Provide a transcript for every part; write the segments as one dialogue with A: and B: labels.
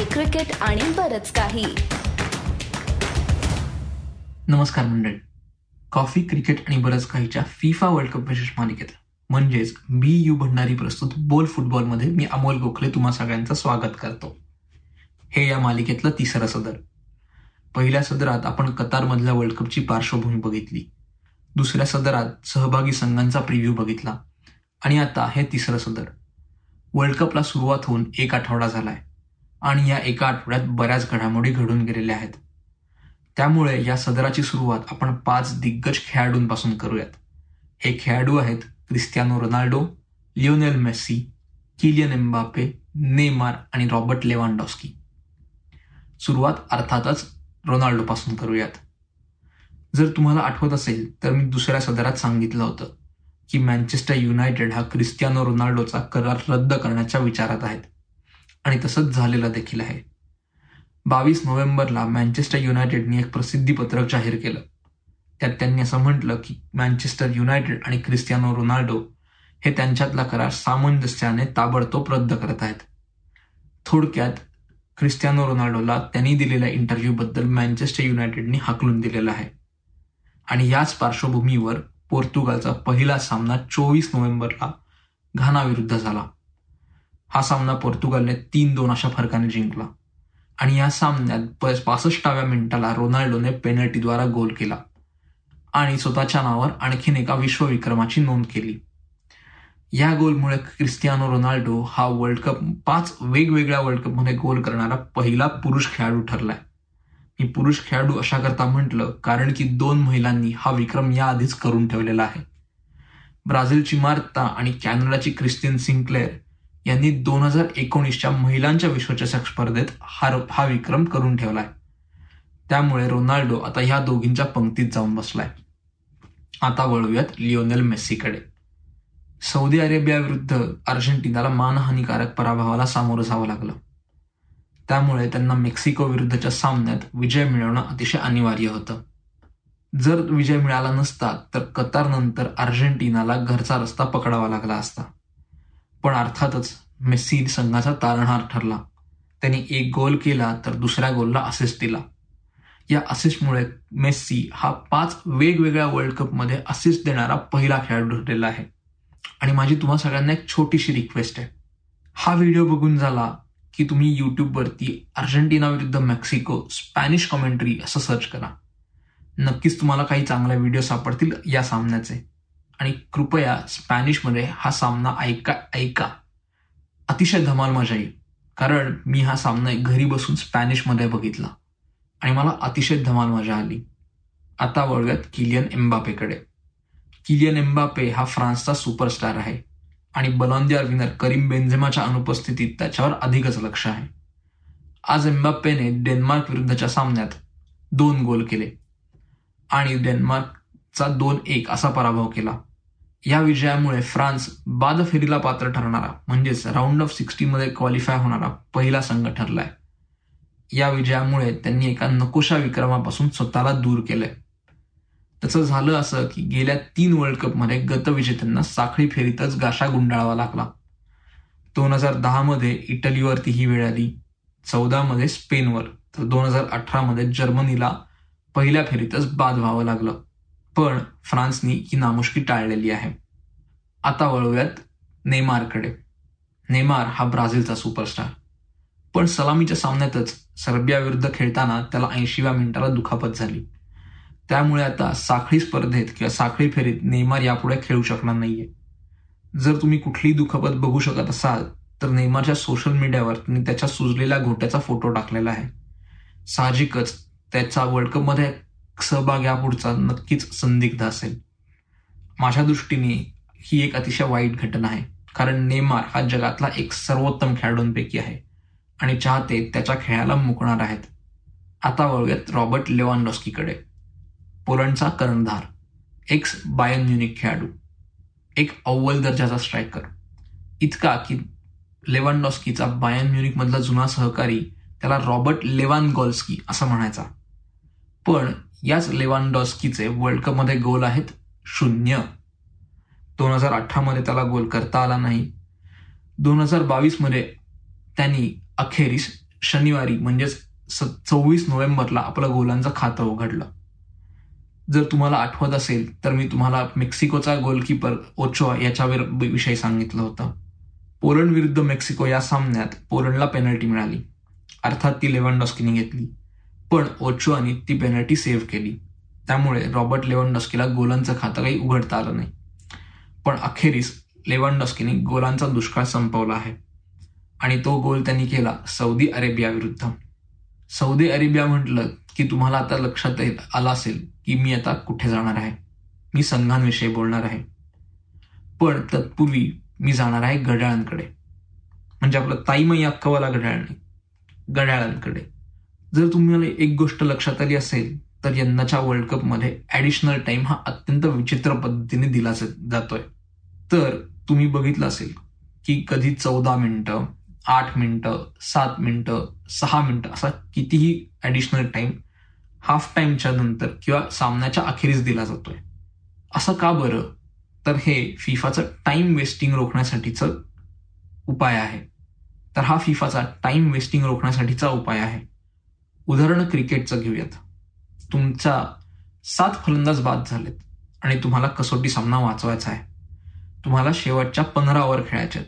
A: Coffee cricket आणि बरच काही.
B: नमस्कार मंडळी. कॉफी क्रिकेट आणि बरंच काहीच्या फिफा वर्ल्ड कप विशेष मालिकेत. म्हणजेच बी यू भंडारी प्रस्तुत बोल फुटबॉलमध्ये मी अमोल गोखले तुम्हा सगळ्यांचं स्वागत करतो. हे या मालिकेतलं तिसरं सदर. पहिल्या सदरात आपण कतारमधल्या वर्ल्ड कपची पार्श्वभूमी बघितली. दुसऱ्या सदरात सहभागी संघांचा प्रिव्ह्यू बघितला. आणि आता हे तिसरं सदर. वर्ल्ड कपला सुरुवात होऊन एक आठवडा झालाय. आणि या एका आठवड्यात बऱ्याच घडामोडी घडून गेलेल्या आहेत. त्यामुळे या सदराची सुरुवात आपण पाच दिग्गज खेळाडूंपासून करूयात. हे खेळाडू आहेत Cristiano Ronaldo Lionel Messi Kylian Mbappe Neymar आणि रॉबर्ट लेवांडॉस्की. सुरुवात अर्थातच रोनाल्डोपासून करूयात. जर तुम्हाला आठवत असेल तर मी दुसऱ्या सदरात सांगितलं होतं की मँचेस्टर युनायटेड हा क्रिस्टियानो रोनाल्डोचा करार रद्द करण्याच्या विचारात आहेत. आणि तसंच झालेलं देखील आहे. बावीस नोव्हेंबरला मँचेस्टर युनायटेडने एक प्रसिद्धी पत्रक जाहीर केलं. त्यात त्यांनी असं म्हटलं की मँचेस्टर युनायटेड आणि क्रिस्टियानो रोनाल्डो हे त्यांच्यातला करार सामंजस्याने ताबडतोब रद्द करत आहेत. थोडक्यात क्रिस्टियानो रोनाल्डोला त्यांनी दिलेल्या इंटरव्ह्यूबद्दल मँचेस्टर युनायटेडने हाकलून दिलेला आहे. आणि याच पार्श्वभूमीवर पोर्तुगालचा पहिला सामना चोवीस नोव्हेंबरला घानाविरुद्ध झाला. हा सामना पोर्तुगालने तीन दोन अशा फरकाने जिंकला. आणि या सामन्यात पासष्टाव्या मिनिटाला रोनाल्डोने पेनल्टीद्वारा गोल केला. आणि स्वतःच्या नावावर आणखीन एका विश्वविक्रमाची नोंद केली. या गोलमुळे क्रिस्टियानो रोनाल्डो हा वर्ल्ड कप पाच वेगवेगळ्या वर्ल्ड कपमध्ये गोल करणारा पहिला पुरुष खेळाडू ठरलाय. मी पुरुष खेळाडू अशा करता म्हटलं कारण की दोन महिलांनी हा विक्रम याआधीच करून ठेवलेला आहे. ब्राझीलची मार्ता आणि कॅनडाची क्रिस्टियन सिंक्लेअर यांनी दोन हजार एकोणीसच्या महिलांच्या विश्वचषक स्पर्धेत हा हा विक्रम करून ठेवलाय. त्यामुळे रोनाल्डो आता ह्या दोघींच्या पंक्तीत जाऊन बसलाय. आता वळूयात लिओनेल मेस्सीकडे. सौदी अरेबियाविरुद्ध अर्जेंटिनाला मानहानिकारक पराभवाला सामोरं जावं लागलं. त्यामुळे त्यांना मेक्सिको विरुद्धच्या सामन्यात विजय मिळवणं अतिशय अनिवार्य होतं. जर विजय मिळाला नसता तर कतार नंतर अर्जेंटिनाला घरचा रस्ता पकडावा लागला असता. पण अर्थातच मेस्सी संघाचा तारणहार ठरला. त्यांनी एक गोल केला तर दुसऱ्या गोलला असिस्ट दिला. या असिस्टमुळे मेस्सी हा पाच वेगवेगळ्या वर्ल्ड कपमध्ये असिस्ट देणारा पहिला खेळाडू ठरलेला आहे. आणि माझी तुम्हा सगळ्यांना एक छोटीशी रिक्वेस्ट आहे. हा व्हिडिओ बघून झाला की तुम्ही यूट्यूबवरती अर्जेंटिना विरुद्ध मेक्सिको स्पॅनिश कॉमेंट्री असं सर्च करा. नक्कीच तुम्हाला काही चांगले व्हिडिओ सापडतील या सामन्याचे. आणि कृपया स्पॅनिशमध्ये हा सामना ऐका ऐका. अतिशय धमाल मजा येईल. कारण मी हा सामना घरी बसून स्पॅनिशमध्ये बघितला. आणि मला अतिशय धमाल मजा आली. आता वळूयात किलियन एम्बापेकडे. किलियन एम्बापे हा फ्रान्सचा सुपरस्टार आहे. आणि बलॉन्दियार विनर करीम बेंझेमाच्या अनुपस्थितीत त्याच्यावर अधिकच लक्ष आहे. आज एम्बाप्पेने डेन्मार्क विरुद्धच्या सामन्यात दोन गोल केले. आणि डेन्मार्कचा दोन एक असा पराभव केला. या विजयामुळे फ्रान्स बाद फेरीला पात्र ठरणारा म्हणजेच राऊंड ऑफ सिक्स्टीमध्ये क्वालिफाय होणारा पहिला संघ ठरलाय. या विजयामुळे त्यांनी एका नकोशा विक्रमापासून स्वतःला दूर केलंय. त्याचं झालं असं की गेल्या तीन वर्ल्ड कपमध्ये गतविजेत्यांना साखळी फेरीतच गाशा गुंडाळावा लागला. दोन हजार दहामध्ये इटलीवरती ही वेळ आली चौदामध्ये स्पेनवर तर दोन हजार अठरामध्ये जर्मनीला पहिल्या फेरीतच बाद व्हावं लागलं. पण फ्रान्सनी ही नामुष्की टाळलेली आहे. आता वळूयात नेमारकडे. नेमार हा ब्राझीलचा सुपरस्टार पण सलामीच्या सामन्यातच सर्बियाविरुद्ध खेळताना त्याला ऐंशीव्या मिनिटाला दुखापत झाली. त्यामुळे आता साखळी स्पर्धेत किंवा साखळी फेरीत नेमार यापुढे खेळू शकणार नाहीये. जर तुम्ही कुठलीही दुखापत बघू शकत असाल तर नेमारच्या सोशल मीडियावर त्यांनी त्याच्या सुजलेल्या घोट्याचा फोटो टाकलेला आहे. साहजिकच त्याचा वर्ल्ड कपमध्ये सहभाग यापुढचा नक्कीच संदिग्ध असेल. माझ्या दृष्टीने ही एक अतिशय वाईट घटना आहे. कारण नेमार हा जगातला एक सर्वोत्तम खेळाडूंपैकी आहे. आणि चाहते त्याच्या खेळाला मुकणार आहेत. आता वळूयात रॉबर्ट लेवानडॉस्कीकडे पोलंडचा कर्णधार. एक्स बायन युनिक खेळाडू. एक अव्वल दर्जाचा स्ट्रायकर. इतका की लेवानडॉस्कीचा बायन म्युनिकमधला जुना सहकारी त्याला रॉबर्ट लेवान गॉल्स्की असं म्हणायचा. पण याच लेवानडॉस्कीचे वर्ल्ड कपमध्ये गोल आहेत शून्य. दोन हजार अठरा मध्ये त्याला गोल करता आला नाही. दोन हजार बावीसमध्ये त्यांनी अखेरीस शनिवारी म्हणजेच चोवीस नोव्हेंबरला आपलं गोलांचं खातं उघडलं. जर तुम्हाला आठवत असेल तर मी तुम्हाला मेक्सिकोचा गोलकीपर ओचोआ याच्यावर विषयी सांगितलं होतं. पोलंड विरुद्ध मेक्सिको या सामन्यात पोलंडला पेनल्टी मिळाली. अर्थात ती लेव्हन घेतली. पण ओचोआनी ती पेनल्टी सेव्ह केली. त्यामुळे रॉबर्ट लेवनडॉस्कीला गोलांचं खातं काही उघडता आलं नाही. पण अखेरीस लेव्हनडॉस्कीने गोलांचा दुष्काळ संपवला आहे. आणि तो गोल त्यांनी केला सौदी अरेबियाविरुद्ध सौदी अरेबिया म्हटलं की तुम्हाला आता लक्षात आला असेल की मी आता कुठे जाणार आहे? मी संघांविषयी बोलणार आहे. पण तत्पूर्वी मी जाणार आहे घड्याळांकडे. म्हणजे आपलं ताईमयी अक्कवाला घड्याळ नाही घड्याळांकडे. जर तुम्हाला एक गोष्ट लक्षात आली असेल तर यंदाच्या वर्ल्ड कपमध्ये ॲडिशनल टाइम हा अत्यंत विचित्र पद्धतीने दिला जातोय. तर तुम्ही बघितलं असेल की कधी चौदा मिनिटं आठ मिनिटं सात मिनिटं सहा मिनिटं असा कितीही ॲडिशनल टाइम हाफ टाइमच्या नंतर किंवा सामन्याच्या अखेरीस दिला जातोय. असं का बरं? तर हे फिफाचं टाइम वेस्टिंग रोखण्यासाठीचं उपाय आहे. तर हा फिफाचा टाइम वेस्टिंग रोखण्यासाठीचा उपाय आहे. उदाहरण क्रिकेटचं घेऊयात. तुमचा सात फलंदाज बाद झालेत आणि तुम्हाला कसोटी सामना वाचवायचा आहे. तुम्हाला शेवटच्या पंधरा ओव्हर खेळायच्या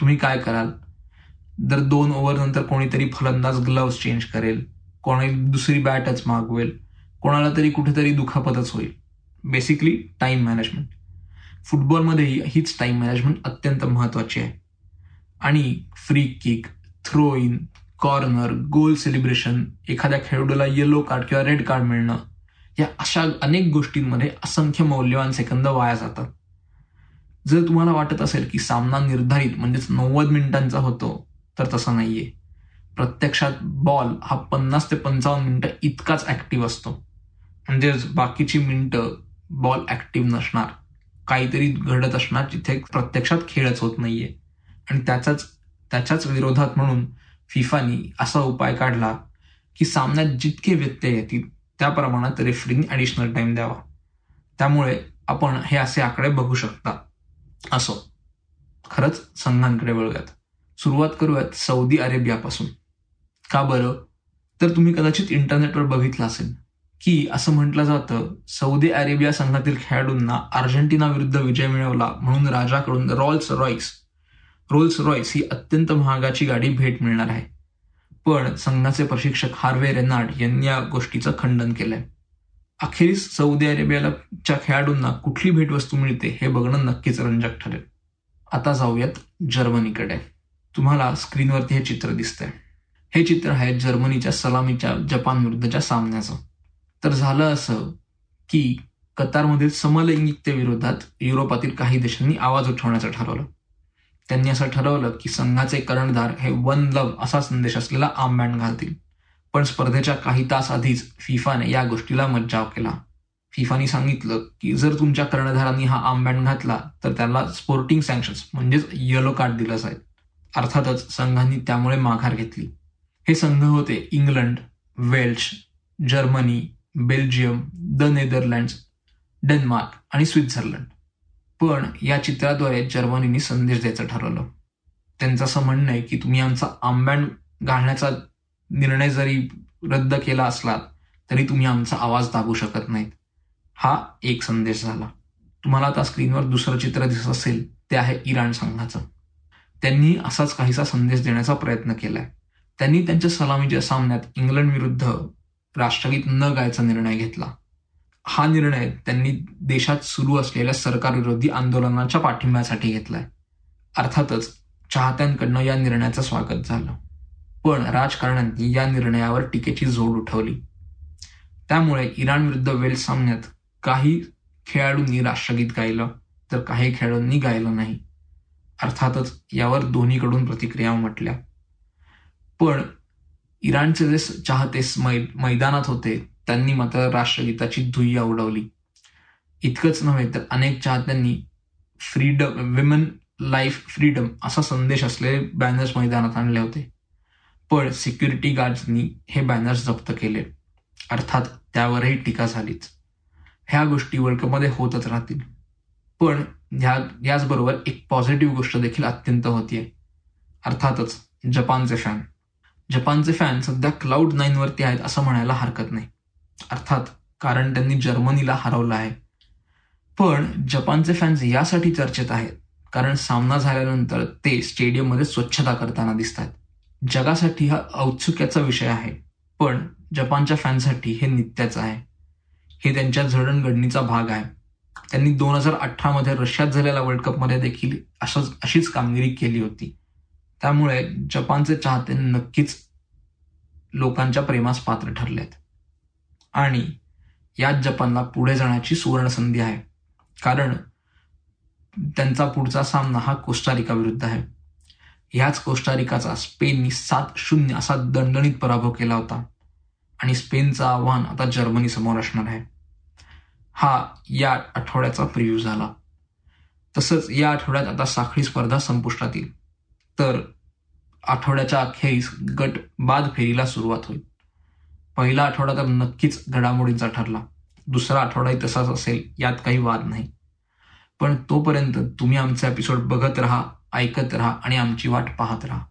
B: तुम्ही काय कराल? जर दोन ओव्हर नंतर कोणीतरी फलंदाज ग्लव्स चेंज करेल कोणी दुसरी बॅटच मागवेल कोणाला तरी कुठेतरी दुखापतच होईल. बेसिकली टाईम मॅनेजमेंट फुटबॉलमध्येही हीच टाईम मॅनेजमेंट अत्यंत महत्वाची आहे. आणि free kick throw in corner goal celebration एखाद्या खेळाडूला येलो कार्ड किंवा रेड कार्ड मिळणं या अशा अनेक गोष्टींमध्ये असंख्य मौल्यवान सेकंद वाया जातात. जर तुम्हाला वाटत असेल की सामना निर्धारित म्हणजेच नव्वद मिनिटांचा होतो तर तसा नाहीये. प्रत्यक्षात बॉल हा पन्नास ते पंचावन्न मिनिटं इतकाच ऍक्टिव्ह असतो. म्हणजेच बाकीची मिनिटं बॉल ऍक्टिव्ह नसणार. काहीतरी घडत असणार जिथे प्रत्यक्षात खेळच होत नाहीये. आणि त्याचाच त्याच्याच विरोधात म्हणून फिफानी असा उपाय काढला की सामन्यात जितके व्यत्यय येतील त्या प्रमाणात रेफरीने ऍडिशनल टाइम द्यावा. त्यामुळे आपण हे असे आकडे बघू शकता. असो. खरंच संघांकडे वळूयात. सुरुवात करूयात सौदी अरेबियापासून. का बरं? तर तुम्ही कदाचित इंटरनेटवर बघितलं असेल की असं म्हटलं जातं सौदी अरेबिया संघातील खेळाडूंना अर्जेंटिना विरुद्ध विजय मिळवला म्हणून राजाकडून रॉल्स रॉईस रोल्स रॉयस ही अत्यंत महागाची गाडी भेट मिळणार आहे. पण संघाचे प्रशिक्षक हार्वे रेनार्ड यांनी या गोष्टीचं खंडन केलंय. अखेरीस सौदी अरेबियाच्या खेळाडूंना कुठली भेटवस्तू मिळते हे बघणं नक्कीच रंजक ठरेल. आता जाऊयात जर्मनीकडे. तुम्हाला स्क्रीनवरती हे चित्र दिसतंय. हे चित्र आहे जर्मनीच्या सलामीच्या जपान विरुद्धच्या सामन्याचं. तर झालं असं की कतारमधील समलैंगिकतेविरोधात युरोपातील काही देशांनी आवाज उठवण्याचं ठरवलं. त्यांनी असं ठरवलं की संघाचे कर्णधार हे वन लव असा संदेश असलेला आमबँड घालतील. पण स्पर्धेच्या काही तास आधीच फिफाने या गोष्टीला मज्जाव केला. फिफाने सांगितलं की जर तुमच्या कर्णधारांनी हा आमबँड घातला तर त्याला स्पोर्टिंग सँक्शन्स म्हणजेच येलो कार्ड दिलं जाईल अर्थातच संघांनी त्यामुळे माघार घेतली. हे संघ होते England Welsh Germany Belgium the Netherlands Denmark आणि स्वित्झर्लंड. पण या चित्राद्वारे जर्मनीने संदेश द्यायचं ठरवलं. त्यांचं असं म्हणणं आहे की तुम्ही आमचा आंबॅन घालण्याचा निर्णय जरी रद्द केला असलात तरी तुम्ही आमचा आवाज दाबू शकत नाहीत. हा एक संदेश झाला. तुम्हाला आता स्क्रीनवर दुसरं चित्र दिसत असेल ते आहे इराण संघाचं. त्यांनी असाच काहीसा संदेश देण्याचा प्रयत्न केलाय. त्यांनी त्यांच्या सलामीच्या सामन्यात इंग्लंड विरुद्ध राष्ट्रगीत न गायचा निर्णय घेतला. हा निर्णय त्यांनी देशात सुरू असलेल्या सरकारविरोधी आंदोलनाच्या पाठिंब्यासाठी घेतलाय. अर्थातच चाहत्यांकडनं या निर्णयाचं स्वागत झालं. पण राजकारण्यांनी या निर्णयावर टीकेची जोड उठवली. त्यामुळे इराण विरुद्ध वेल्स सामन्यात काही खेळाडूंनी राष्ट्रगीत गायलं तर काही खेळाडूंनी गायलं नाही. अर्थातच यावर दोन्हीकडून प्रतिक्रिया उमटल्या. पण इराणचे जे चाहते मैदानात होते त्यांनी मात्र राष्ट्रगीताची धुय्या उडवली. इतकंच नव्हे तर अनेक चाहत्यांनी फ्रीडम विमेन लाईफ फ्रीडम असा संदेश असलेले बॅनर्स मैदानात आणले होते. पण सिक्युरिटी गार्ड्सनी हे बॅनर्स जप्त केले. अर्थात त्यावरही टीका झालीच. ह्या गोष्टी वर्ल्ड कपमध्ये होतच राहतील. पण ह्या याचबरोबर एक पॉझिटिव्ह गोष्ट देखील अत्यंत होतीये. अर्थातच जपानचे फॅन जपानचे फॅन सध्या क्लाउड नाईनवरती आहेत असं म्हणायला हरकत नाही. अर्थात कारण त्यांनी जर्मनीला हरवलं आहे. पण जपानचे फॅन्स यासाठी चर्चेत आहेत कारण सामना झाल्यानंतर ते स्टेडियममध्ये स्वच्छता करताना दिसतात. जगासाठी हा औत्सुक्याचा विषय आहे पण जपानच्या फॅनसाठी हे नित्याचं आहे. हे त्यांच्या जडणघडणीचा भाग आहे. त्यांनी दोन हजार अठरामध्ये रशियात झालेल्या वर्ल्ड कपमध्ये देखील अशाच अशीच कामगिरी केली होती. त्यामुळे जपानचे चाहते नक्कीच लोकांच्या प्रेमास पात्र ठरलेत. आणि याच जपानला पुढे जाण्याची सुवर्ण संधी आहे. कारण त्यांचा पुढचा सामना हा कोस्टारिका विरुद्ध आहे. ह्याच कोस्टारिकाचा स्पेननी सात शून्य असा दणदणीत पराभव केला होता. आणि स्पेनचं आव्हान आता जर्मनी समोर असणार आहे. हा या आठवड्याचा प्रिव्ह्यू झाला. तसंच या आठवड्यात आता साखळी स्पर्धा संपुष्टात येईल. तर आठवड्याच्या अखेरीस गट बाद फेरीला सुरुवात होईल. पहिला आठवडा तर नक्कीच घडामोडींचा ठरला. दुसरा आठवडाही तसाच असेल यात काही वाद नाही. पण तोपर्यंत तुम्ही आमचा एपिसोड बघत राहा ऐकत राहा आणि आमची वाट पाहत राहा.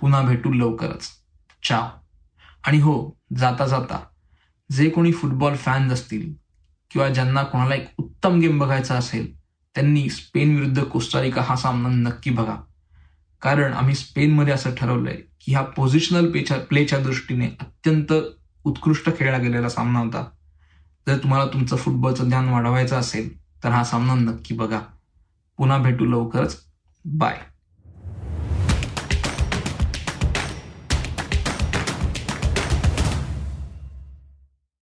B: पुन्हा भेटू लवकरच. चाव. आणि हो जाता जाता जे कोणी फुटबॉल फॅन्स असतील किंवा ज्यांना कोणाला एक उत्तम गेम बघायचा असेल त्यांनी स्पेन विरुद्ध कोस्टारिका हा सामना नक्की बघा. कारण आम्ही स्पेनमध्ये असं ठरवलंय की ह्या पोझिशनल प्लेच्या प्लेच्या दृष्टीने अत्यंत उत्कृष्ट खेळला गेलेला सामना होता. जर तुम्हाला तुमचं फुटबॉलचं ज्ञान वाढवायचं असेल तर हा सामना नक्की बघा. पुन्हा भेटू लवकरच. बाय